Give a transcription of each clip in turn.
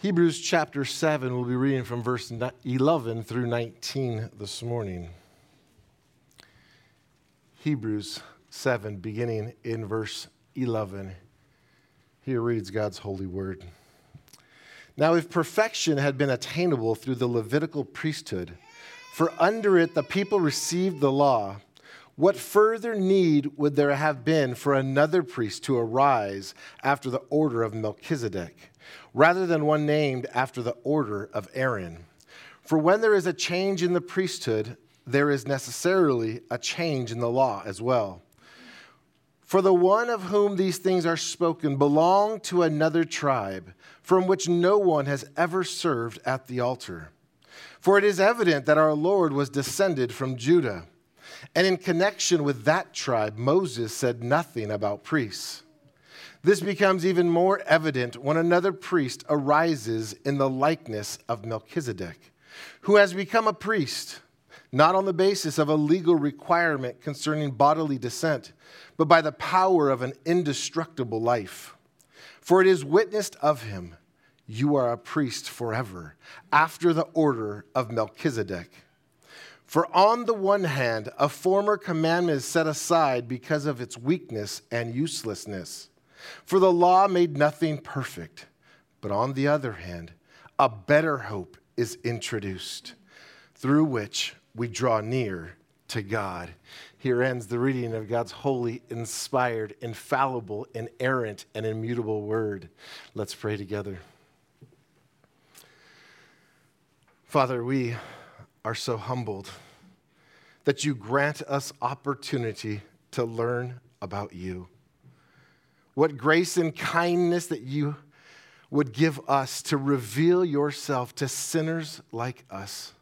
Hebrews chapter 7, we'll be reading from verse 11 through 19 this morning. Hebrews 7, beginning in verse 11. Here reads God's holy word. Now, if perfection had been attainable through the Levitical priesthood, for under it the people received the law, what further need would there have been for another priest to arise after the order of Melchizedek, rather than one named after the order of Aaron? For when there is a change in the priesthood, there is necessarily a change in the law as well. For the one of whom these things are spoken belonged to another tribe, from which no one has ever served at the altar. For it is evident that our Lord was descended from Judah and in connection with that tribe, Moses said nothing about priests. This becomes even more evident when another priest arises in the likeness of Melchizedek, who has become a priest, not on the basis of a legal requirement concerning bodily descent, but by the power of an indestructible life. For it is witnessed of him, You are a priest forever, after the order of Melchizedek. For on the one hand, a former commandment is set aside because of its weakness and uselessness. For the law made nothing perfect. But on the other hand, a better hope is introduced, through which we draw near to God. Here ends the reading of God's holy, inspired, infallible, inerrant, and immutable word. Let's pray together. Father, we are so humbled that you grant us opportunity to learn about you. What grace and kindness that you would give us to reveal yourself to sinners like us.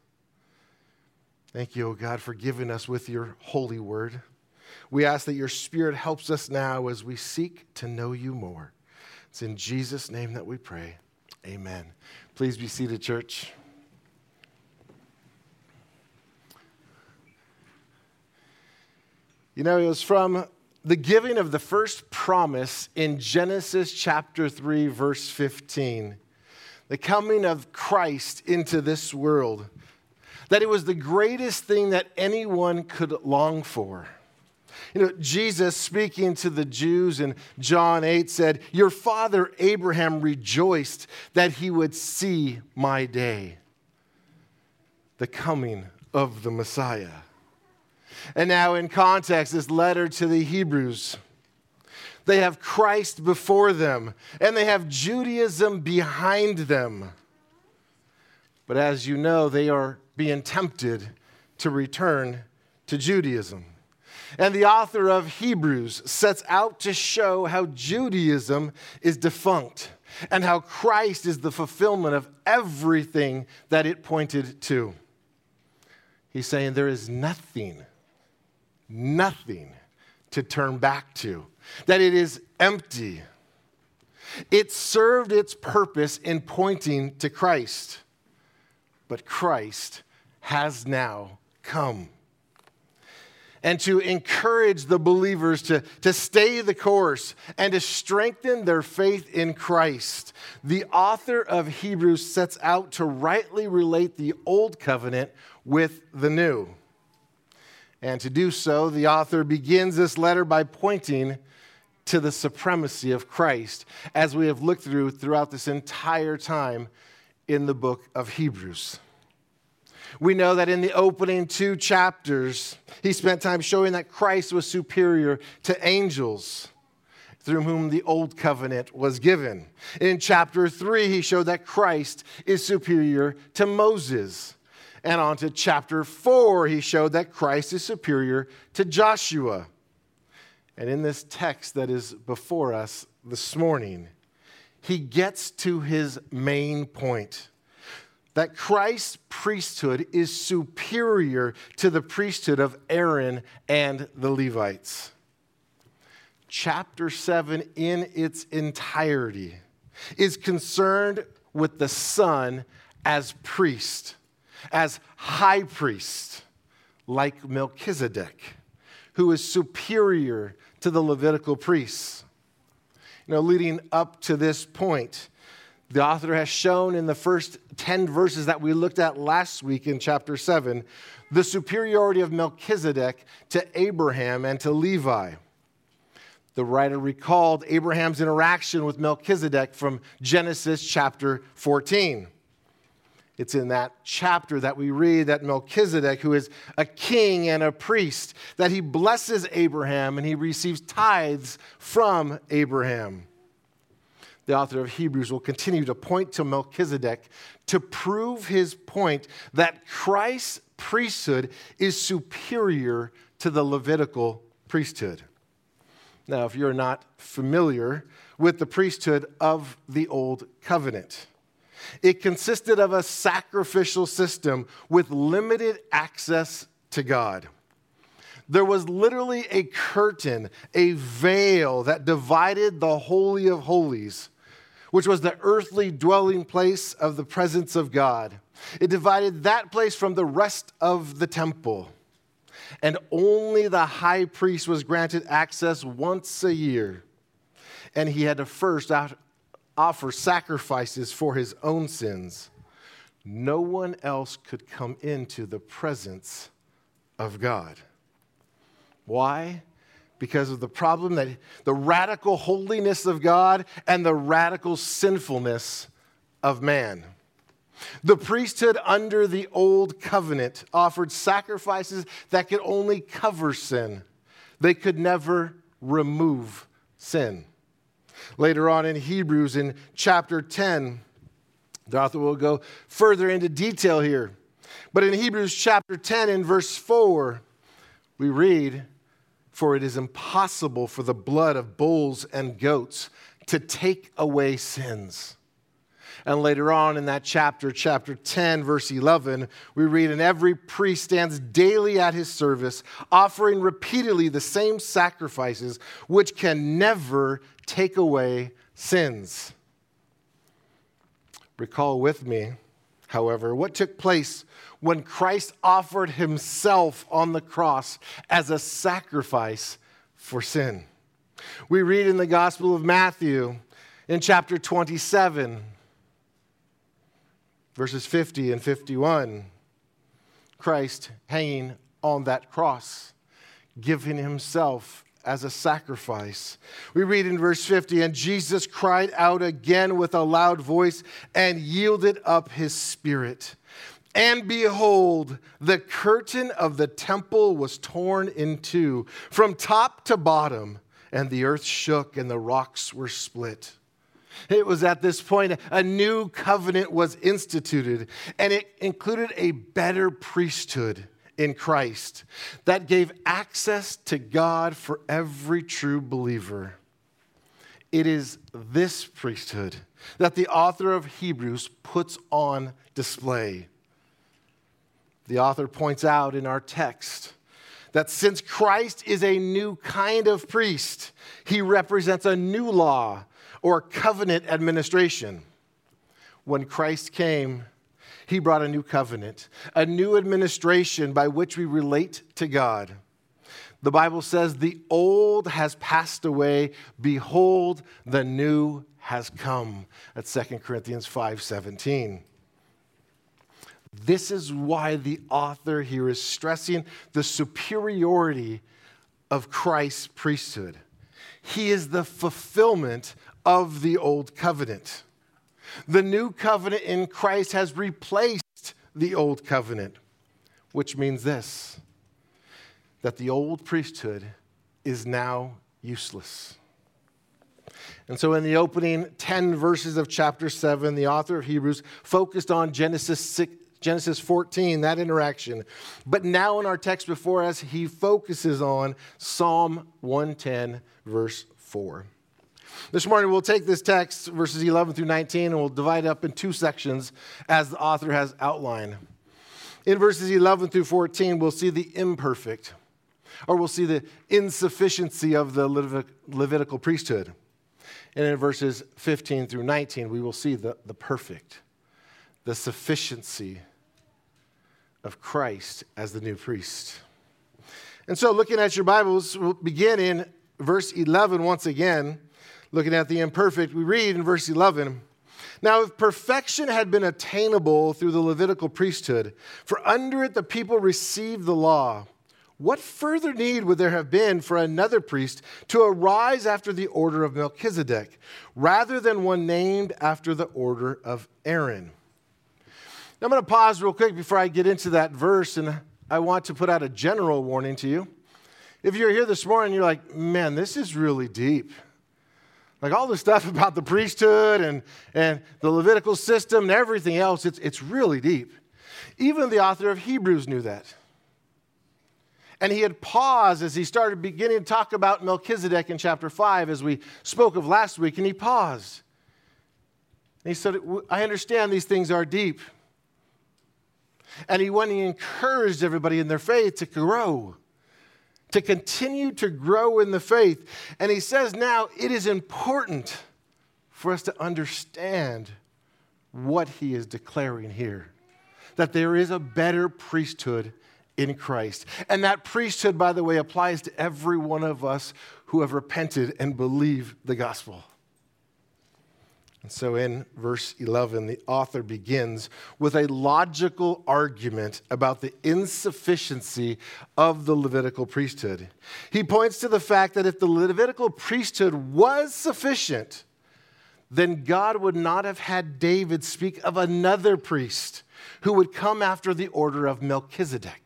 Thank you, O oh God, for giving us with your holy word. We ask that your spirit helps us now as we seek to know you more. It's in Jesus' name that we pray. Amen. Please be seated, church. You know, it was from the giving of the first promise in Genesis chapter 3, verse 15, the coming of Christ into this world, that it was the greatest thing that anyone could long for. You know, Jesus speaking to the Jews in John 8 said, Your father Abraham rejoiced that he would see my day, the coming of the Messiah. And now, in context, this letter to the Hebrews. They have Christ before them, and they have Judaism behind them. But as you know, they are being tempted to return to Judaism. And the author of Hebrews sets out to show how Judaism is defunct and how Christ is the fulfillment of everything that it pointed to. He's saying there is nothing nothing to turn back to, that it is empty. It served its purpose in pointing to Christ, but Christ has now come. And to encourage the believers to, to stay the course and to strengthen their faith in Christ, the author of Hebrews sets out to rightly relate the old covenant with the new. And to do so, the author begins this letter by pointing to the supremacy of Christ, as we have looked through throughout this entire time in the book of Hebrews. We know that in the opening two chapters, he spent time showing that Christ was superior to angels through whom the old covenant was given. In chapter three, he showed that Christ is superior to Moses and on to chapter 4, he showed that Christ is superior to Joshua. And in this text that is before us this morning, he gets to his main point that Christ's priesthood is superior to the priesthood of Aaron and the Levites. Chapter 7, in its entirety, is concerned with the Son as priest as high priest, like Melchizedek, who is superior to the Levitical priests. You know, leading up to this point, The author has shown in the first 10 verses that we looked at last week in chapter 7 the superiority of Melchizedek to Abraham and to Levi. The writer recalled Abraham's interaction with Melchizedek from Genesis chapter 14. It's in that chapter that we read that Melchizedek, who is a king and a priest, that he blesses Abraham and he receives tithes from Abraham. The author of Hebrews will continue to point to Melchizedek to prove his point that Christ's priesthood is superior to the Levitical priesthood. Now, if you're not familiar with the priesthood of the Old Covenant, it consisted of a sacrificial system with limited access to God. There was literally a curtain, a veil that divided the Holy of Holies, which was the earthly dwelling place of the presence of God. It divided that place from the rest of the temple and only the high priest was granted access once a year. And he had to first offer sacrifices for his own sins. No one else could come into the presence of God. Why? Because of the problem that the radical holiness of God and the radical sinfulness of man. The priesthood under the old covenant offered sacrifices that could only cover sin, they could never remove sin. Later on in Hebrews, in chapter 10, the author will go further into detail here. But in Hebrews chapter 10, in verse 4, we read, For it is impossible for the blood of bulls and goats to take away sins. And later on in that chapter, chapter 10, verse 11, we read, And every priest stands daily at his service, offering repeatedly the same sacrifices, which can never take away sins. Recall with me, however, what took place when Christ offered himself on the cross as a sacrifice for sin. We read in the Gospel of Matthew in chapter 27 verses 50 and 51. Christ hanging on that cross, giving himself as a sacrifice. We read in verse 50 and Jesus cried out again with a loud voice and yielded up his spirit. And behold, the curtain of the temple was torn in two from top to bottom, and the earth shook and the rocks were split. It was at this point a new covenant was instituted, and it included a better priesthood in Christ that gave access to God for every true believer. It is this priesthood that the author of Hebrews puts on display. The author points out in our text that since Christ is a new kind of priest, he represents a new law or covenant administration. When Christ came, he brought a new covenant, a new administration by which we relate to God. The Bible says, The old has passed away, behold, the new has come. That's 2 Corinthians 5 17. This is why the author here is stressing the superiority of Christ's priesthood. He is the fulfillment of the old covenant. The new covenant in Christ has replaced the old covenant, which means this that the old priesthood is now useless. And so, in the opening 10 verses of chapter 7, the author of Hebrews focused on Genesis 6, Genesis 14, that interaction. But now, in our text before us, he focuses on Psalm 110, verse 4. This morning, we'll take this text, verses 11 through 19, and we'll divide it up in two sections as the author has outlined. In verses 11 through 14, we'll see the imperfect, or we'll see the insufficiency of the Levitical priesthood. And in verses 15 through 19, we will see the, the perfect, the sufficiency of Christ as the new priest. And so, looking at your Bibles, we'll begin in verse 11 once again looking at the imperfect, we read in verse 11 Now, if perfection had been attainable through the Levitical priesthood, for under it the people received the law, what further need would there have been for another priest to arise after the order of Melchizedek, rather than one named after the order of Aaron? Now, I'm going to pause real quick before I get into that verse, and I want to put out a general warning to you. If you're here this morning, you're like, man, this is really deep. Like all the stuff about the priesthood and, and the Levitical system and everything else, it's, it's really deep. Even the author of Hebrews knew that. And he had paused as he started beginning to talk about Melchizedek in chapter 5, as we spoke of last week, and he paused. And he said, I understand these things are deep. And he went and he encouraged everybody in their faith to grow, to continue to grow in the faith. And he says now it is important for us to understand what he is declaring here that there is a better priesthood in Christ. And that priesthood, by the way, applies to every one of us who have repented and believe the gospel. So in verse 11, the author begins with a logical argument about the insufficiency of the Levitical priesthood. He points to the fact that if the Levitical priesthood was sufficient, then God would not have had David speak of another priest who would come after the order of Melchizedek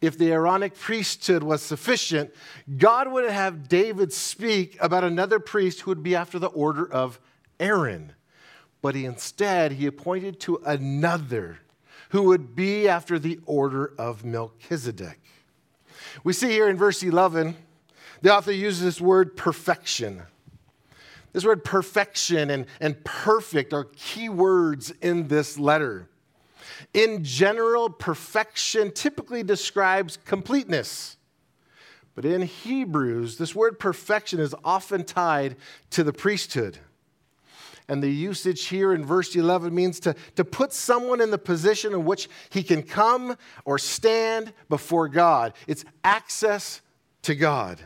if the Aaronic priesthood was sufficient, God would have David speak about another priest who would be after the order of Aaron. But he, instead, he appointed to another who would be after the order of Melchizedek. We see here in verse 11, the author uses this word perfection. This word perfection and, and perfect are key words in this letter. In general, perfection typically describes completeness. But in Hebrews, this word perfection is often tied to the priesthood. And the usage here in verse 11 means to, to put someone in the position in which he can come or stand before God. It's access to God.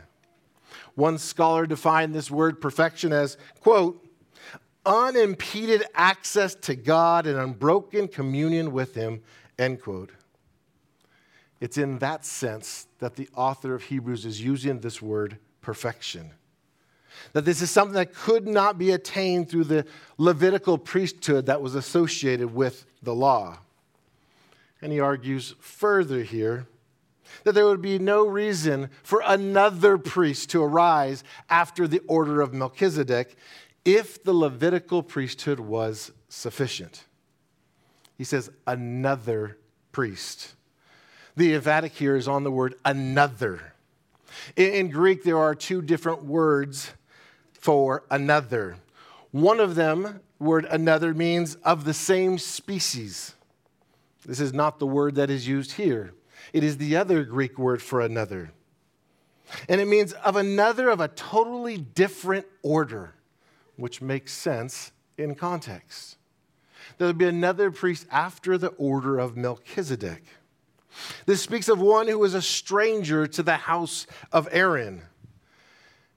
One scholar defined this word perfection as, quote, unimpeded access to God and unbroken communion with Him, end quote. It's in that sense that the author of Hebrews is using this word perfection. That this is something that could not be attained through the Levitical priesthood that was associated with the law. And he argues further here that there would be no reason for another priest to arise after the order of Melchizedek if the Levitical priesthood was sufficient. He says, another priest. The emphatic here is on the word another. In, in Greek, there are two different words for another. One of them, word another, means of the same species. This is not the word that is used here. It is the other Greek word for another. And it means of another of a totally different order which makes sense in context. There would be another priest after the order of Melchizedek. This speaks of one who is a stranger to the house of Aaron.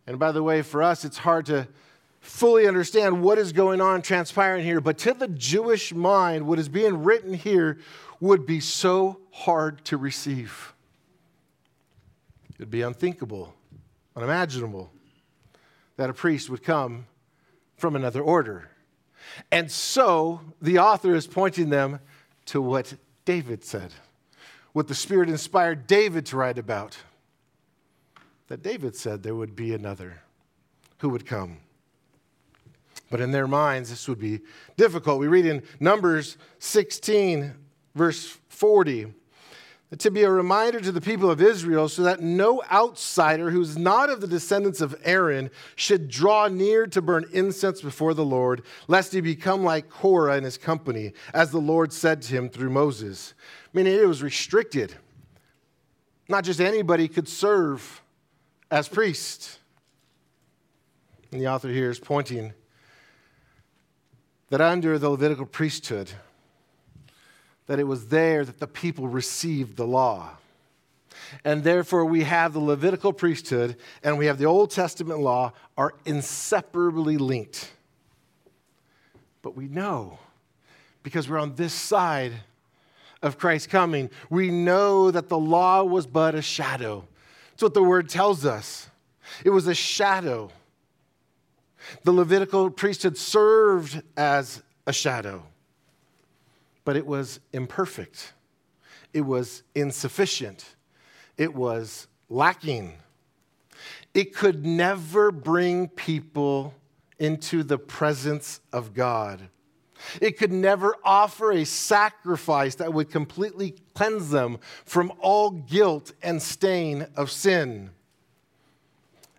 And by the way, for us, it's hard to fully understand what is going on, transpiring here, but to the Jewish mind, what is being written here would be so hard to receive. It would be unthinkable, unimaginable that a priest would come from another order. And so the author is pointing them to what David said, what the Spirit inspired David to write about. That David said there would be another who would come. But in their minds, this would be difficult. We read in Numbers 16, verse 40 to be a reminder to the people of Israel so that no outsider who's not of the descendants of Aaron should draw near to burn incense before the Lord, lest he become like Korah and his company, as the Lord said to him through Moses. Meaning it was restricted. Not just anybody could serve as priest. And the author here is pointing that under the Levitical priesthood, that it was there that the people received the law. And therefore, we have the Levitical priesthood and we have the Old Testament law are inseparably linked. But we know because we're on this side of Christ's coming. We know that the law was but a shadow. That's what the word tells us. It was a shadow. The Levitical priesthood served as a shadow, but it was imperfect, it was insufficient, it was lacking. It could never bring people into the presence of God. It could never offer a sacrifice that would completely cleanse them from all guilt and stain of sin.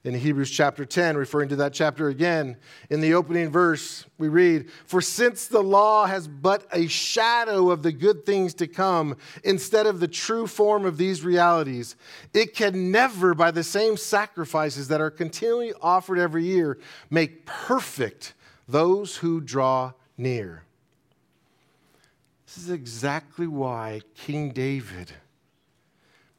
In Hebrews chapter 10, referring to that chapter again, in the opening verse, we read, For since the law has but a shadow of the good things to come, instead of the true form of these realities, it can never, by the same sacrifices that are continually offered every year, make perfect those who draw near. This is exactly why King David,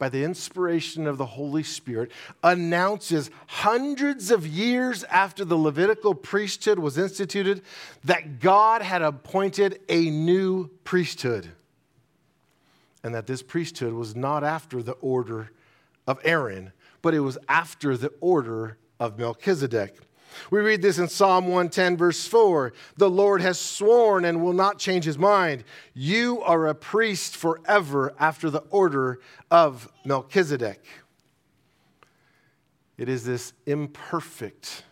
by the inspiration of the Holy Spirit, announces hundreds of years after the Levitical priesthood was instituted that God had appointed a new priesthood. And that this priesthood was not after the order of Aaron, but it was after the order of Melchizedek. We read this in Psalm 110, verse 4. The Lord has sworn and will not change his mind. You are a priest forever after the order of Melchizedek. It is this imperfect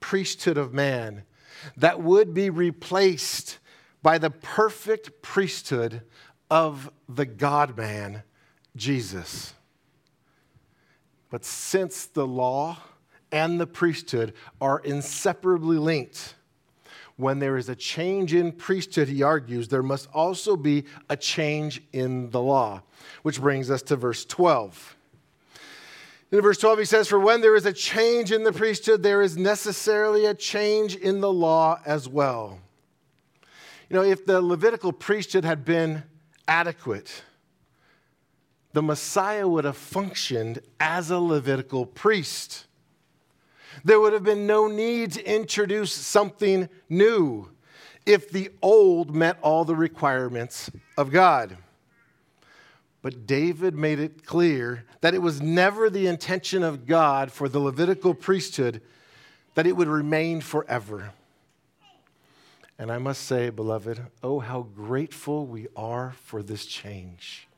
priesthood of man that would be replaced by the perfect priesthood of the God man, Jesus. But since the law, and the priesthood are inseparably linked. When there is a change in priesthood, he argues, there must also be a change in the law, which brings us to verse 12. In verse 12, he says, For when there is a change in the priesthood, there is necessarily a change in the law as well. You know, if the Levitical priesthood had been adequate, the Messiah would have functioned as a Levitical priest. There would have been no need to introduce something new if the old met all the requirements of God. But David made it clear that it was never the intention of God for the Levitical priesthood that it would remain forever. And I must say, beloved, oh, how grateful we are for this change.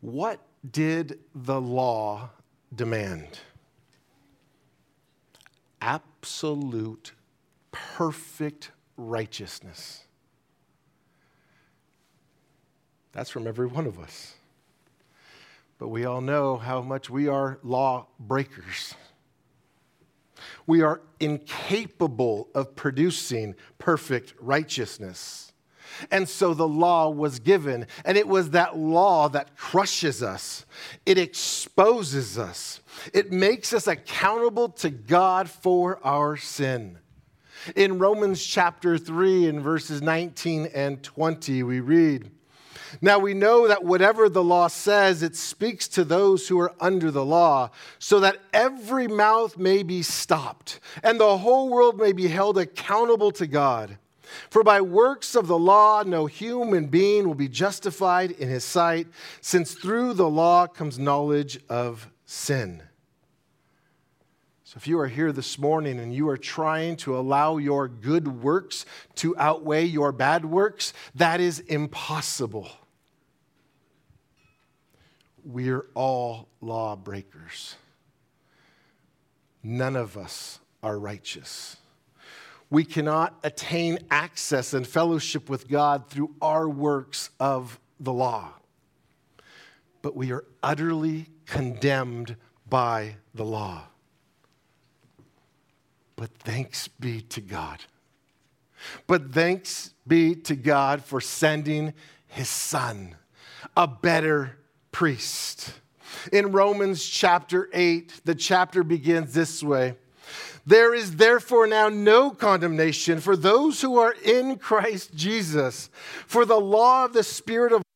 What did the law demand? Absolute, perfect righteousness. That's from every one of us. But we all know how much we are law breakers. We are incapable of producing perfect righteousness. And so the law was given, and it was that law that crushes us, it exposes us, it makes us accountable to God for our sin. In Romans chapter 3, in verses 19 and 20, we read, now we know that whatever the law says, it speaks to those who are under the law, so that every mouth may be stopped and the whole world may be held accountable to God. For by works of the law, no human being will be justified in his sight, since through the law comes knowledge of sin. So, if you are here this morning and you are trying to allow your good works to outweigh your bad works, that is impossible. We're all lawbreakers. None of us are righteous. We cannot attain access and fellowship with God through our works of the law. But we are utterly condemned by the law. But thanks be to God. But thanks be to God for sending his son, a better priest. In Romans chapter 8, the chapter begins this way there is therefore now no condemnation for those who are in Christ Jesus. For the law of the Spirit of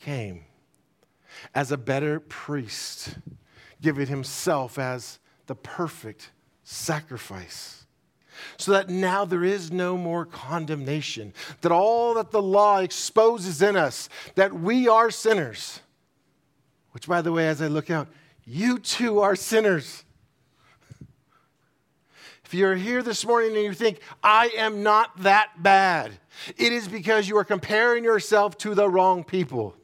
came as a better priest giving himself as the perfect sacrifice. So that now there is no more condemnation, that all that the law exposes in us, that we are sinners. Which, by the way, as I look out, you too are sinners. If you're here this morning and you think, I am not that bad, it is because you are comparing yourself to the wrong people.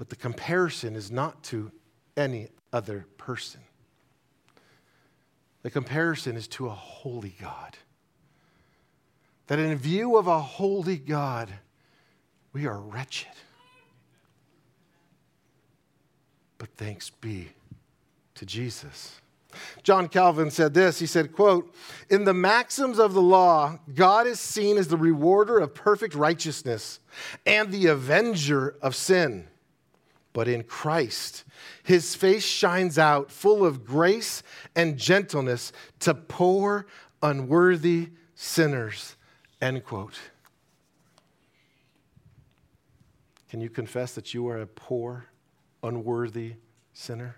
But the comparison is not to any other person. The comparison is to a holy God. That in view of a holy God, we are wretched. But thanks be to Jesus. John Calvin said this. He said, quote, "In the maxims of the law, God is seen as the rewarder of perfect righteousness and the avenger of sin." But in Christ, his face shines out full of grace and gentleness to poor, unworthy sinners. End quote. Can you confess that you are a poor, unworthy sinner?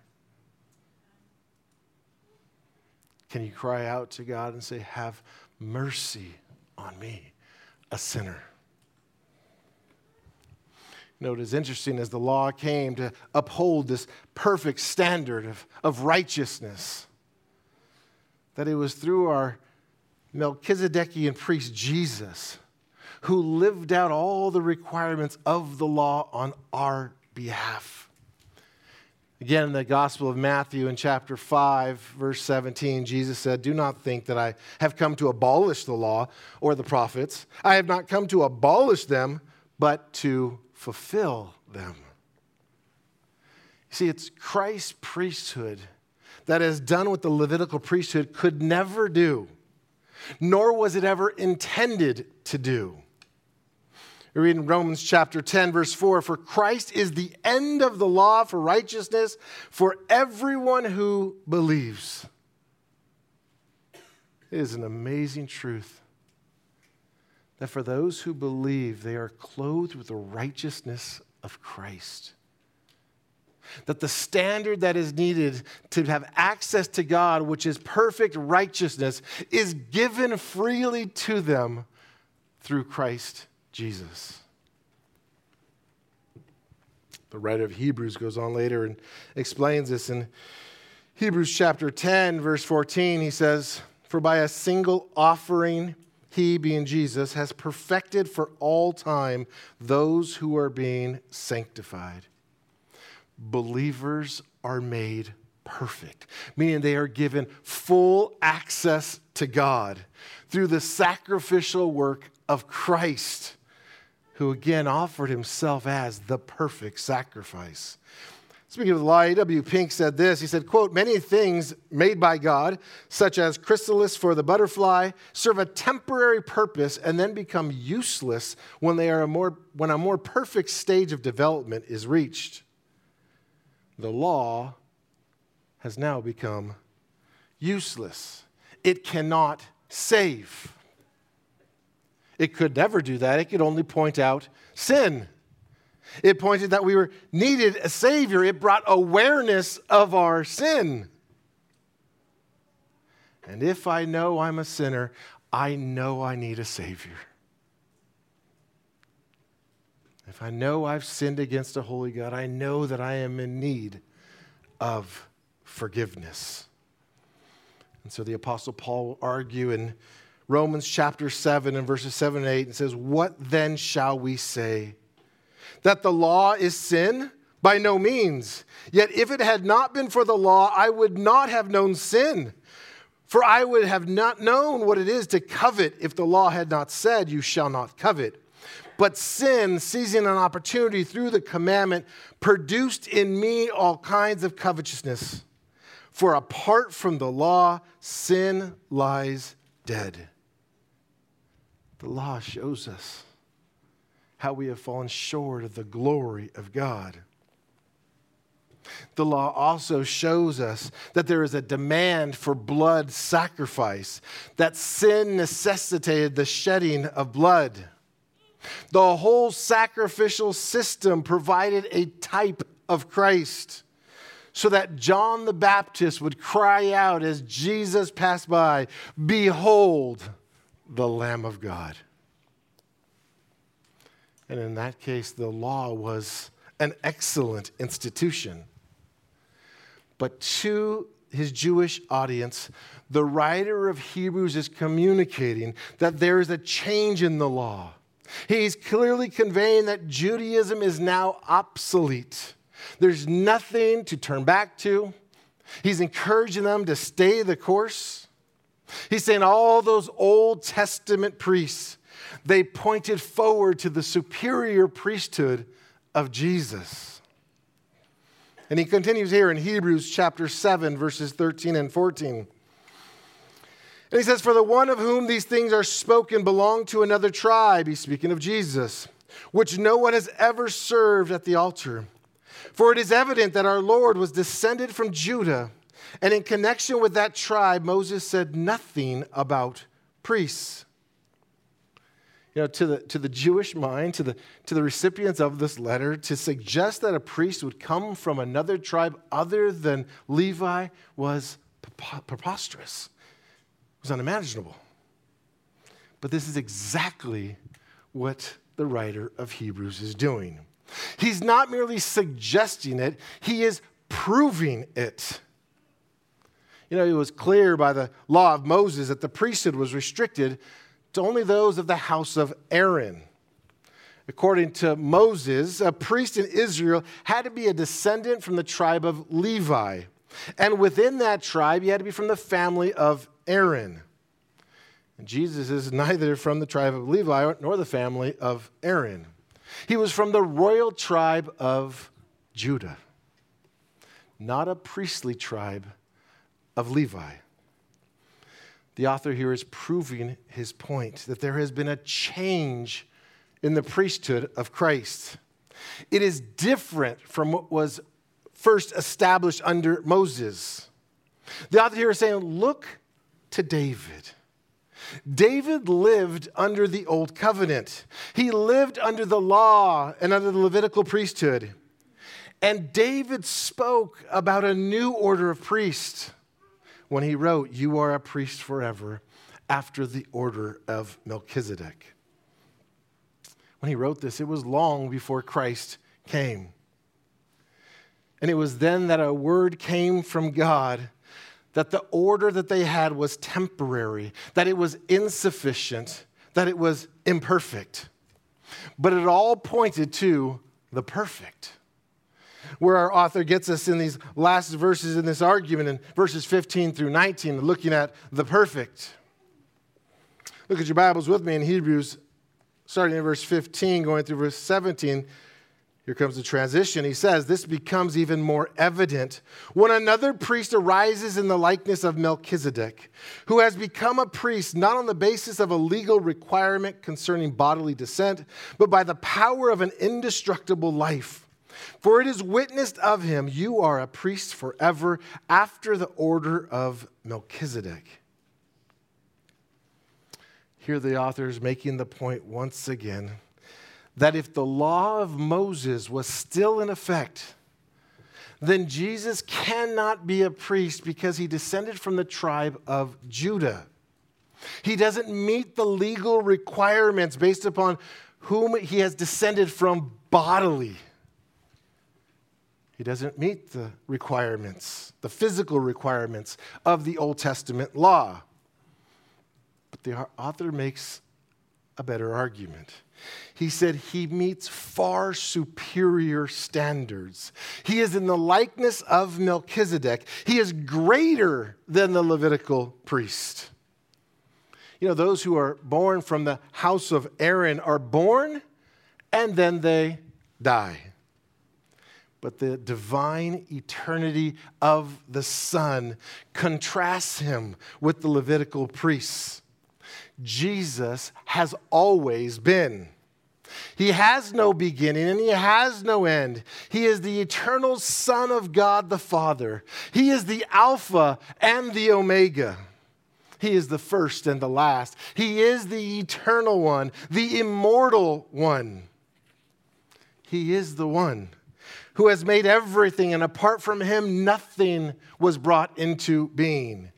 Can you cry out to God and say, Have mercy on me, a sinner? You know, it is interesting as the law came to uphold this perfect standard of, of righteousness, that it was through our Melchizedekian priest Jesus who lived out all the requirements of the law on our behalf. Again, in the Gospel of Matthew, in chapter 5, verse 17, Jesus said, Do not think that I have come to abolish the law or the prophets. I have not come to abolish them, but to fulfill them. See, it's Christ's priesthood that has done what the Levitical priesthood could never do, nor was it ever intended to do. We read in Romans chapter 10, verse 4 For Christ is the end of the law for righteousness for everyone who believes. It is an amazing truth that for those who believe, they are clothed with the righteousness of Christ. That the standard that is needed to have access to God, which is perfect righteousness, is given freely to them through Christ Jesus. The writer of Hebrews goes on later and explains this in Hebrews chapter 10, verse 14. He says, For by a single offering, he, being Jesus, has perfected for all time those who are being sanctified. Believers are made perfect, meaning they are given full access to God through the sacrificial work of Christ, who again offered himself as the perfect sacrifice. Speaking of the law, A.W. Pink said this. He said, quote, many things made by God, such as chrysalis for the butterfly, serve a temporary purpose and then become useless when, they are a more, when a more perfect stage of development is reached. The law has now become useless. It cannot save. It could never do that. It could only point out sin. It pointed that we were needed a Savior. It brought awareness of our sin. And if I know I'm a sinner, I know I need a Savior. If I know I've sinned against a holy God, I know that I am in need of forgiveness. And so the Apostle Paul will argue in Romans chapter 7 and verses 7 and 8 and says, What then shall we say? That the law is sin? By no means. Yet if it had not been for the law, I would not have known sin. For I would have not known what it is to covet if the law had not said, You shall not covet. But sin, seizing an opportunity through the commandment, produced in me all kinds of covetousness. For apart from the law, sin lies dead. The law shows us how we have fallen short of the glory of God. The law also shows us that there is a demand for blood sacrifice, that sin necessitated the shedding of blood. The whole sacrificial system provided a type of Christ so that John the Baptist would cry out as Jesus passed by, Behold the Lamb of God. And in that case, the law was an excellent institution. But to his Jewish audience, the writer of Hebrews is communicating that there is a change in the law. He's clearly conveying that Judaism is now obsolete. There's nothing to turn back to. He's encouraging them to stay the course. He's saying all those Old Testament priests, they pointed forward to the superior priesthood of Jesus. And he continues here in Hebrews chapter 7, verses 13 and 14. And he says, For the one of whom these things are spoken belonged to another tribe, he's speaking of Jesus, which no one has ever served at the altar. For it is evident that our Lord was descended from Judah, and in connection with that tribe, Moses said nothing about priests you know, to the, to the Jewish mind, to the, to the recipients of this letter, to suggest that a priest would come from another tribe other than Levi was preposterous. It was unimaginable. But this is exactly what the writer of Hebrews is doing. He's not merely suggesting it, he is proving it. You know, it was clear by the law of Moses that the priesthood was restricted to only those of the house of Aaron. According to Moses, a priest in Israel had to be a descendant from the tribe of Levi. And within that tribe, he had to be from the family of Aaron. And Jesus is neither from the tribe of Levi nor the family of Aaron. He was from the royal tribe of Judah, not a priestly tribe of Levi. The author here is proving his point that there has been a change in the priesthood of Christ. It is different from what was first established under Moses. The author here is saying, look to David. David lived under the old covenant. He lived under the law and under the Levitical priesthood. And David spoke about a new order of priests when he wrote, You are a priest forever after the order of Melchizedek. When he wrote this, it was long before Christ came. And it was then that a word came from God that the order that they had was temporary, that it was insufficient, that it was imperfect. But it all pointed to the perfect where our author gets us in these last verses in this argument, in verses 15 through 19, looking at the perfect. Look at your Bibles with me in Hebrews, starting in verse 15, going through verse 17. Here comes the transition. He says, This becomes even more evident when another priest arises in the likeness of Melchizedek, who has become a priest not on the basis of a legal requirement concerning bodily descent, but by the power of an indestructible life. For it is witnessed of him, you are a priest forever after the order of Melchizedek. Here the author is making the point once again that if the law of Moses was still in effect, then Jesus cannot be a priest because he descended from the tribe of Judah. He doesn't meet the legal requirements based upon whom he has descended from bodily. He doesn't meet the requirements, the physical requirements of the Old Testament law. But the author makes a better argument. He said he meets far superior standards. He is in the likeness of Melchizedek. He is greater than the Levitical priest. You know, those who are born from the house of Aaron are born and then they die. But the divine eternity of the Son contrasts him with the Levitical priests. Jesus has always been. He has no beginning and he has no end. He is the eternal Son of God the Father. He is the Alpha and the Omega. He is the first and the last. He is the eternal one, the immortal one. He is the one who has made everything, and apart from him, nothing was brought into being.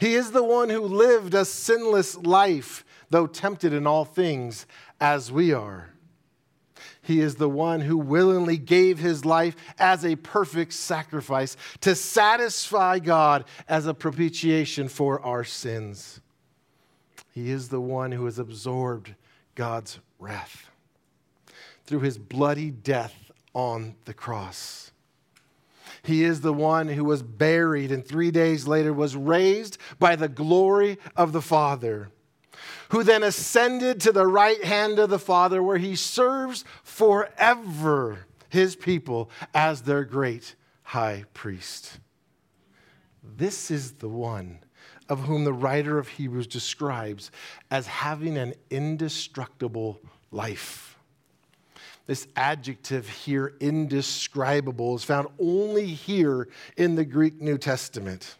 He is the one who lived a sinless life, though tempted in all things as we are. He is the one who willingly gave his life as a perfect sacrifice to satisfy God as a propitiation for our sins. He is the one who has absorbed God's wrath through his bloody death on the cross. He is the one who was buried and three days later was raised by the glory of the Father who then ascended to the right hand of the Father, where he serves forever his people as their great high priest. This is the one of whom the writer of Hebrews describes as having an indestructible life. This adjective here, indescribable, is found only here in the Greek New Testament.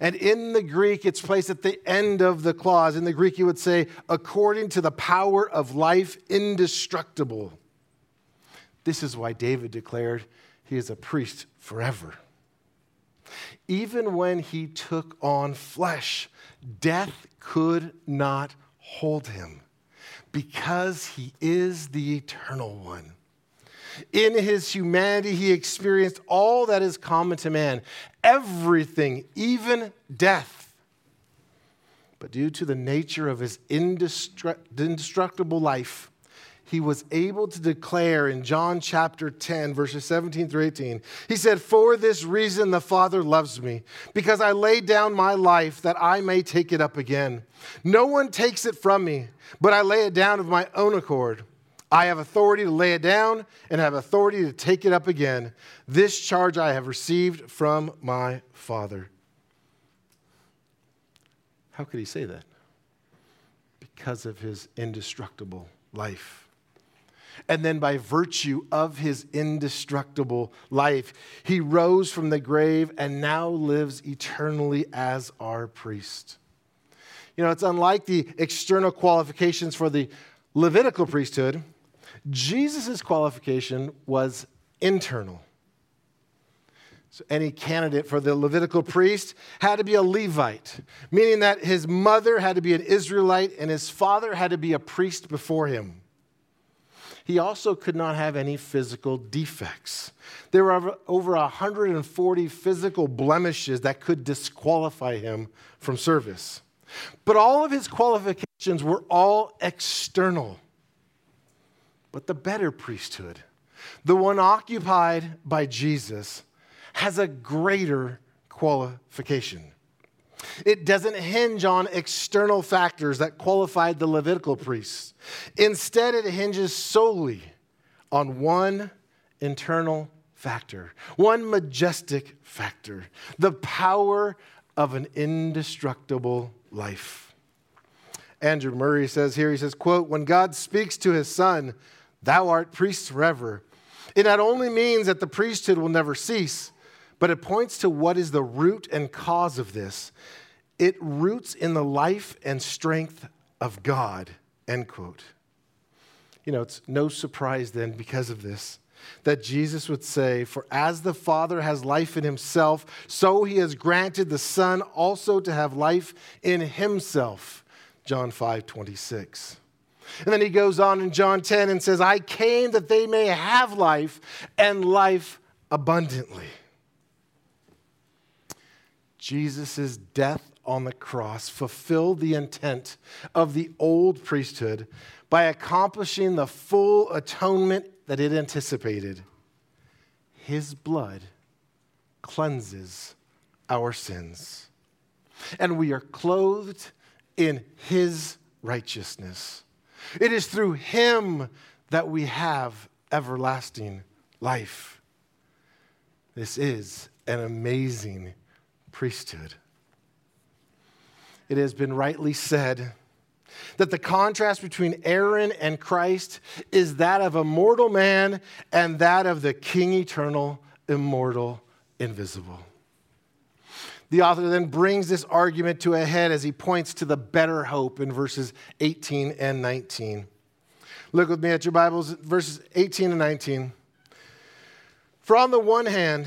And in the Greek, it's placed at the end of the clause. In the Greek, you would say, according to the power of life, indestructible. This is why David declared he is a priest forever. Even when he took on flesh, death could not hold him because he is the eternal one. In his humanity, he experienced all that is common to man, everything, even death. But due to the nature of his indestructible life, he was able to declare in John chapter 10, verses 17 through 18, he said, For this reason the Father loves me, because I lay down my life that I may take it up again. No one takes it from me, but I lay it down of my own accord. I have authority to lay it down and have authority to take it up again. This charge I have received from my Father. How could he say that? Because of his indestructible life. And then, by virtue of his indestructible life, he rose from the grave and now lives eternally as our priest. You know, it's unlike the external qualifications for the Levitical priesthood Jesus' qualification was internal. So any candidate for the Levitical priest had to be a Levite, meaning that his mother had to be an Israelite and his father had to be a priest before him. He also could not have any physical defects. There were over 140 physical blemishes that could disqualify him from service. But all of his qualifications were all external but the better priesthood, the one occupied by Jesus, has a greater qualification. It doesn't hinge on external factors that qualified the Levitical priests. Instead, it hinges solely on one internal factor, one majestic factor the power of an indestructible life. Andrew Murray says here, he says, quote, when God speaks to his son, Thou art priest forever. It not only means that the priesthood will never cease, but it points to what is the root and cause of this. It roots in the life and strength of God, end quote. You know, it's no surprise then because of this that Jesus would say, For as the Father has life in himself, so he has granted the Son also to have life in himself. John 5 26. And then he goes on in John 10 and says, I came that they may have life and life abundantly. Jesus' death on the cross fulfilled the intent of the old priesthood by accomplishing the full atonement that it anticipated. His blood cleanses our sins, and we are clothed in His righteousness. It is through him that we have everlasting life. This is an amazing priesthood. It has been rightly said that the contrast between Aaron and Christ is that of a mortal man and that of the King eternal, immortal, invisible. The author then brings this argument to a head as he points to the better hope in verses 18 and 19. Look with me at your Bibles, verses 18 and 19. For on the one hand,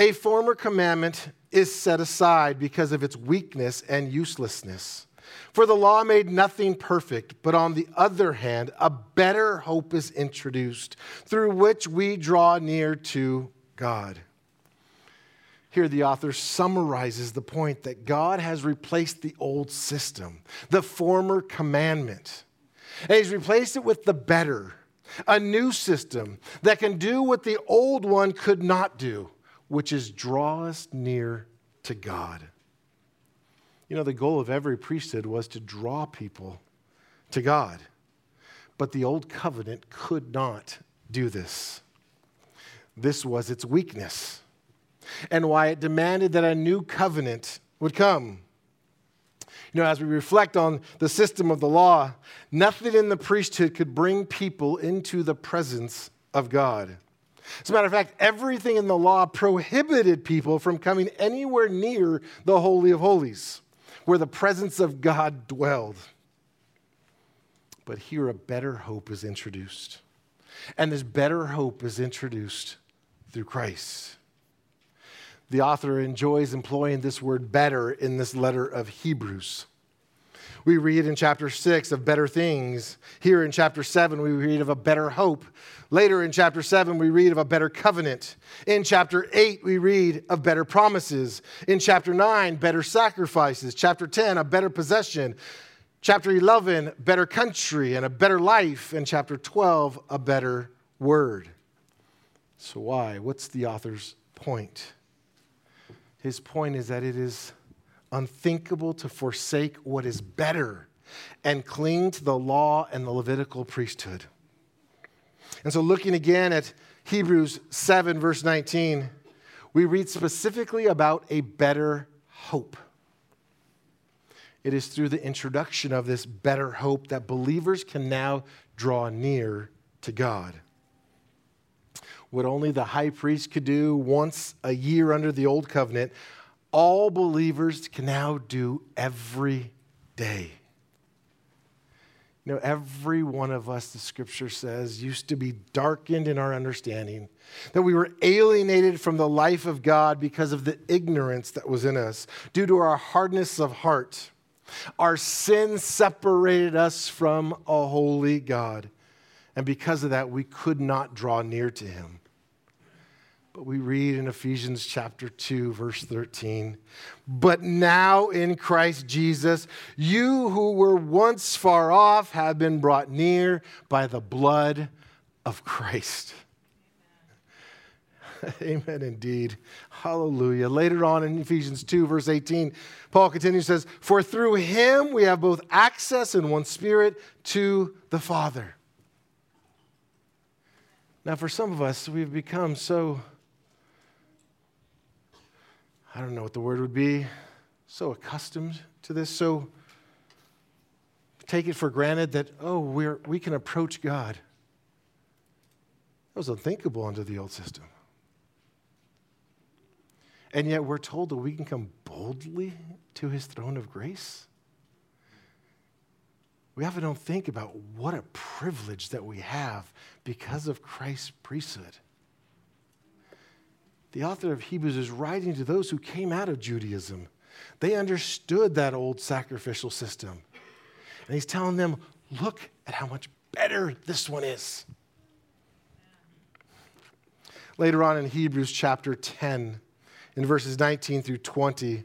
a former commandment is set aside because of its weakness and uselessness. For the law made nothing perfect, but on the other hand, a better hope is introduced through which we draw near to God. Here, the author summarizes the point that God has replaced the old system, the former commandment, and He's replaced it with the better, a new system that can do what the old one could not do, which is draw us near to God. You know, the goal of every priesthood was to draw people to God, but the old covenant could not do this. This was its weakness and why it demanded that a new covenant would come. You know, as we reflect on the system of the law, nothing in the priesthood could bring people into the presence of God. As a matter of fact, everything in the law prohibited people from coming anywhere near the Holy of Holies, where the presence of God dwelled. But here, a better hope is introduced. And this better hope is introduced through Christ the author enjoys employing this word better in this letter of Hebrews. We read in chapter 6 of better things. Here in chapter 7, we read of a better hope. Later in chapter 7, we read of a better covenant. In chapter 8, we read of better promises. In chapter 9, better sacrifices. Chapter 10, a better possession. Chapter 11, better country and a better life. And chapter 12, a better word. So, why? What's the author's point? His point is that it is unthinkable to forsake what is better and cling to the law and the Levitical priesthood. And so, looking again at Hebrews 7, verse 19, we read specifically about a better hope. It is through the introduction of this better hope that believers can now draw near to God what only the high priest could do once a year under the old covenant, all believers can now do every day. You know, every one of us, the scripture says, used to be darkened in our understanding, that we were alienated from the life of God because of the ignorance that was in us, due to our hardness of heart. Our sin separated us from a holy God. And because of that, we could not draw near to him. But we read in Ephesians chapter 2, verse 13, but now in Christ Jesus, you who were once far off have been brought near by the blood of Christ. Amen. Indeed. Hallelujah. Later on in Ephesians 2, verse 18, Paul continues, says, For through him we have both access in one spirit to the Father. Now, for some of us, we've become so I don't know what the word would be, so accustomed to this, so take it for granted that, oh, we're, we can approach God. That was unthinkable under the old system. And yet we're told that we can come boldly to his throne of grace. We often don't think about what a privilege that we have because of Christ's priesthood the author of Hebrews is writing to those who came out of Judaism. They understood that old sacrificial system. And he's telling them, look at how much better this one is. Later on in Hebrews chapter 10, in verses 19 through 20,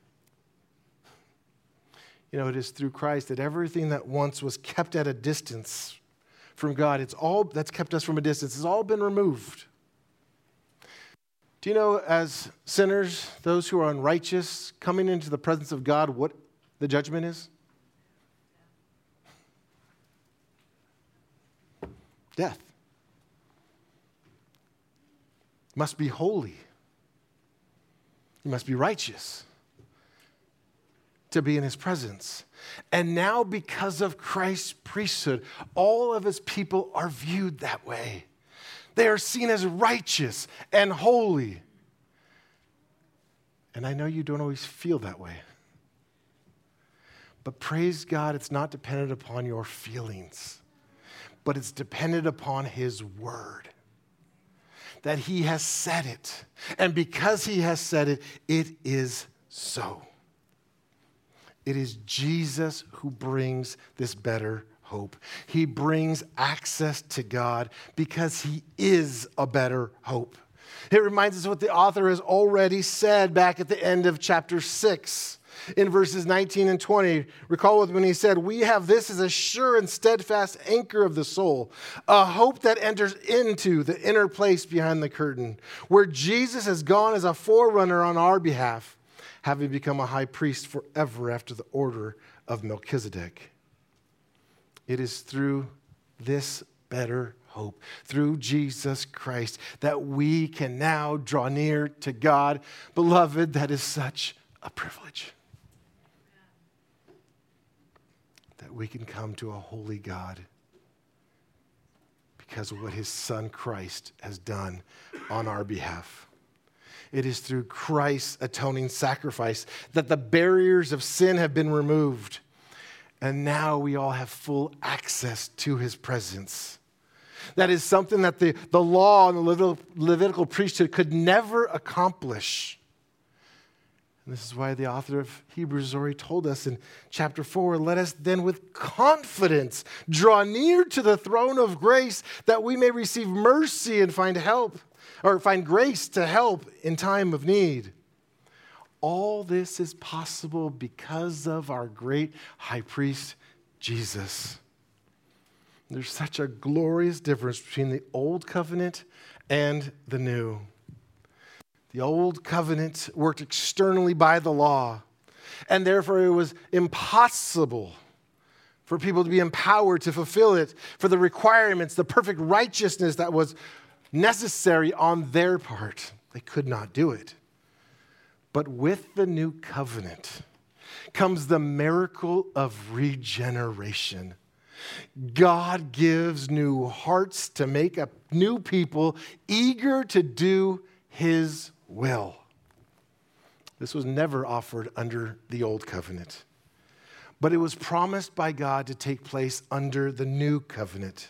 You know, it is through Christ that everything that once was kept at a distance from God, it's all that's kept us from a distance, has all been removed. Do you know, as sinners, those who are unrighteous, coming into the presence of God, what the judgment is? Death. Must be holy. You must be righteous to be in his presence. And now, because of Christ's priesthood, all of his people are viewed that way. They are seen as righteous and holy. And I know you don't always feel that way. But praise God, it's not dependent upon your feelings, but it's dependent upon His word. That He has said it. And because He has said it, it is so. It is Jesus who brings this better hope. He brings access to God because he is a better hope. It reminds us what the author has already said back at the end of chapter 6 in verses 19 and 20. Recall with when he said, We have this as a sure and steadfast anchor of the soul, a hope that enters into the inner place behind the curtain, where Jesus has gone as a forerunner on our behalf, having become a high priest forever after the order of Melchizedek. It is through this better hope, through Jesus Christ, that we can now draw near to God. Beloved, that is such a privilege. That we can come to a holy God because of what his son Christ has done on our behalf. It is through Christ's atoning sacrifice that the barriers of sin have been removed and now we all have full access to his presence. That is something that the, the law and the Levitical priesthood could never accomplish. And this is why the author of Hebrews already told us in chapter 4 let us then with confidence draw near to the throne of grace that we may receive mercy and find help, or find grace to help in time of need. All this is possible because of our great high priest, Jesus. There's such a glorious difference between the old covenant and the new. The old covenant worked externally by the law, and therefore it was impossible for people to be empowered to fulfill it, for the requirements, the perfect righteousness that was necessary on their part. They could not do it. But with the new covenant comes the miracle of regeneration. God gives new hearts to make a new people eager to do his will. This was never offered under the old covenant, but it was promised by God to take place under the new covenant.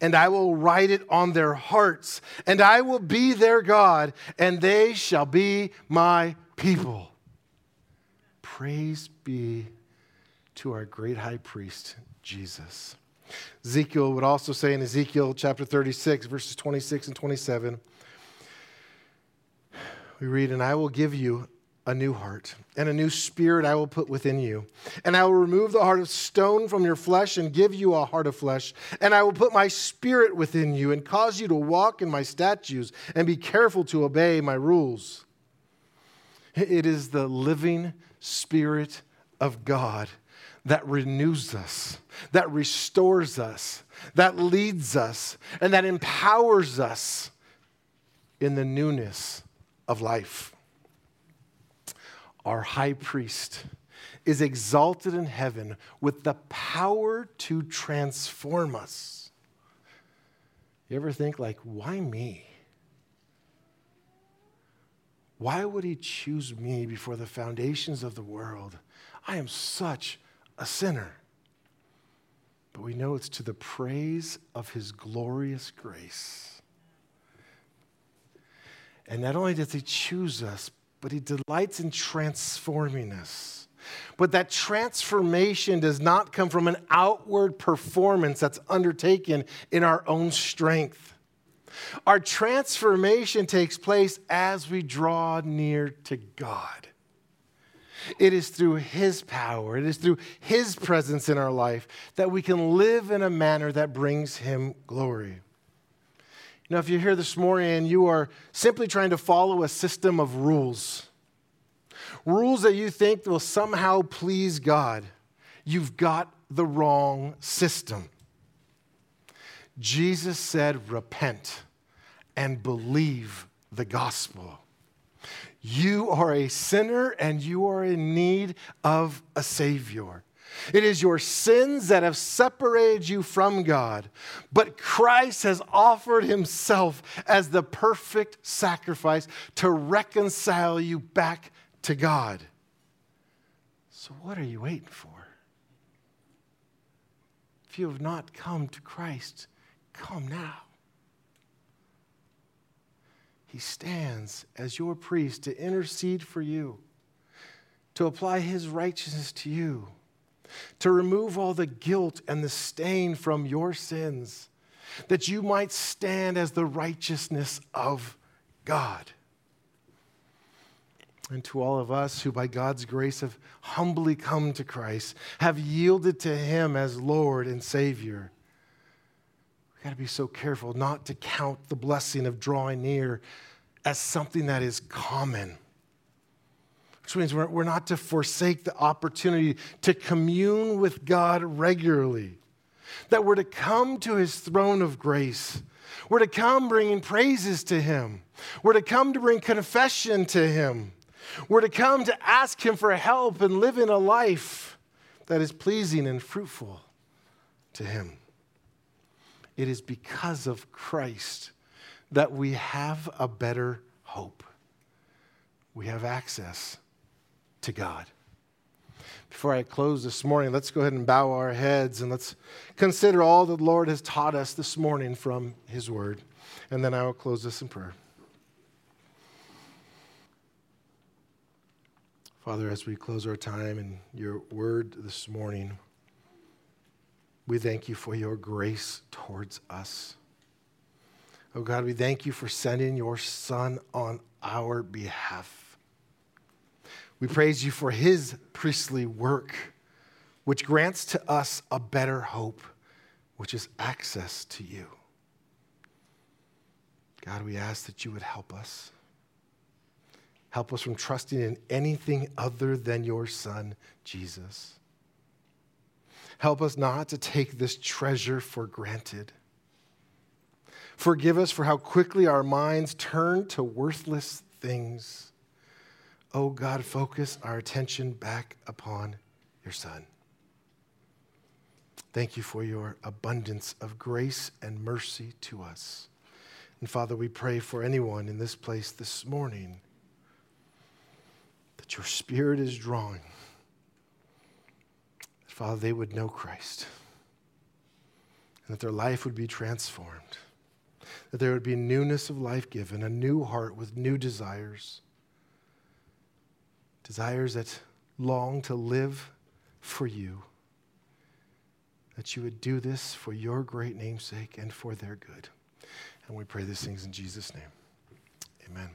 and I will write it on their hearts, and I will be their God, and they shall be my people. Praise be to our great high priest, Jesus. Ezekiel would also say in Ezekiel chapter 36, verses 26 and 27, we read, And I will give you a new heart, and a new spirit I will put within you. And I will remove the heart of stone from your flesh and give you a heart of flesh. And I will put my spirit within you and cause you to walk in my statutes and be careful to obey my rules. It is the living spirit of God that renews us, that restores us, that leads us, and that empowers us in the newness of life our high priest is exalted in heaven with the power to transform us. You ever think, like, why me? Why would he choose me before the foundations of the world? I am such a sinner. But we know it's to the praise of his glorious grace. And not only does he choose us, but he delights in transforming us. But that transformation does not come from an outward performance that's undertaken in our own strength. Our transformation takes place as we draw near to God. It is through His power, it is through His presence in our life that we can live in a manner that brings Him glory. You know, if you're here this morning and you are simply trying to follow a system of rules, rules that you think will somehow please God, you've got the wrong system. Jesus said, Repent and believe the gospel. You are a sinner and you are in need of a Savior. It is your sins that have separated you from God, but Christ has offered Himself as the perfect sacrifice to reconcile you back to God. So, what are you waiting for? If you have not come to Christ, come now. He stands as your priest to intercede for you, to apply his righteousness to you, to remove all the guilt and the stain from your sins, that you might stand as the righteousness of God. And to all of us who, by God's grace, have humbly come to Christ, have yielded to him as Lord and Savior We've got to be so careful not to count the blessing of drawing near as something that is common. Which means we're, we're not to forsake the opportunity to commune with God regularly, that we're to come to his throne of grace. We're to come bringing praises to him. We're to come to bring confession to him. We're to come to ask him for help and live in a life that is pleasing and fruitful to him. It is because of Christ that we have a better hope. We have access to God. Before I close this morning, let's go ahead and bow our heads and let's consider all that the Lord has taught us this morning from His Word. And then I will close this in prayer. Father, as we close our time in your Word this morning, we thank you for your grace towards us. Oh God, we thank you for sending your Son on our behalf. We praise you for his priestly work, which grants to us a better hope, which is access to you. God, we ask that you would help us. Help us from trusting in anything other than your Son, Jesus. Help us not to take this treasure for granted. Forgive us for how quickly our minds turn to worthless things. Oh God, focus our attention back upon your Son. Thank you for your abundance of grace and mercy to us. And Father, we pray for anyone in this place this morning that your Spirit is drawing Father, they would know Christ and that their life would be transformed, that there would be newness of life given, a new heart with new desires, desires that long to live for you, that you would do this for your great namesake and for their good. And we pray these things in Jesus' name. Amen.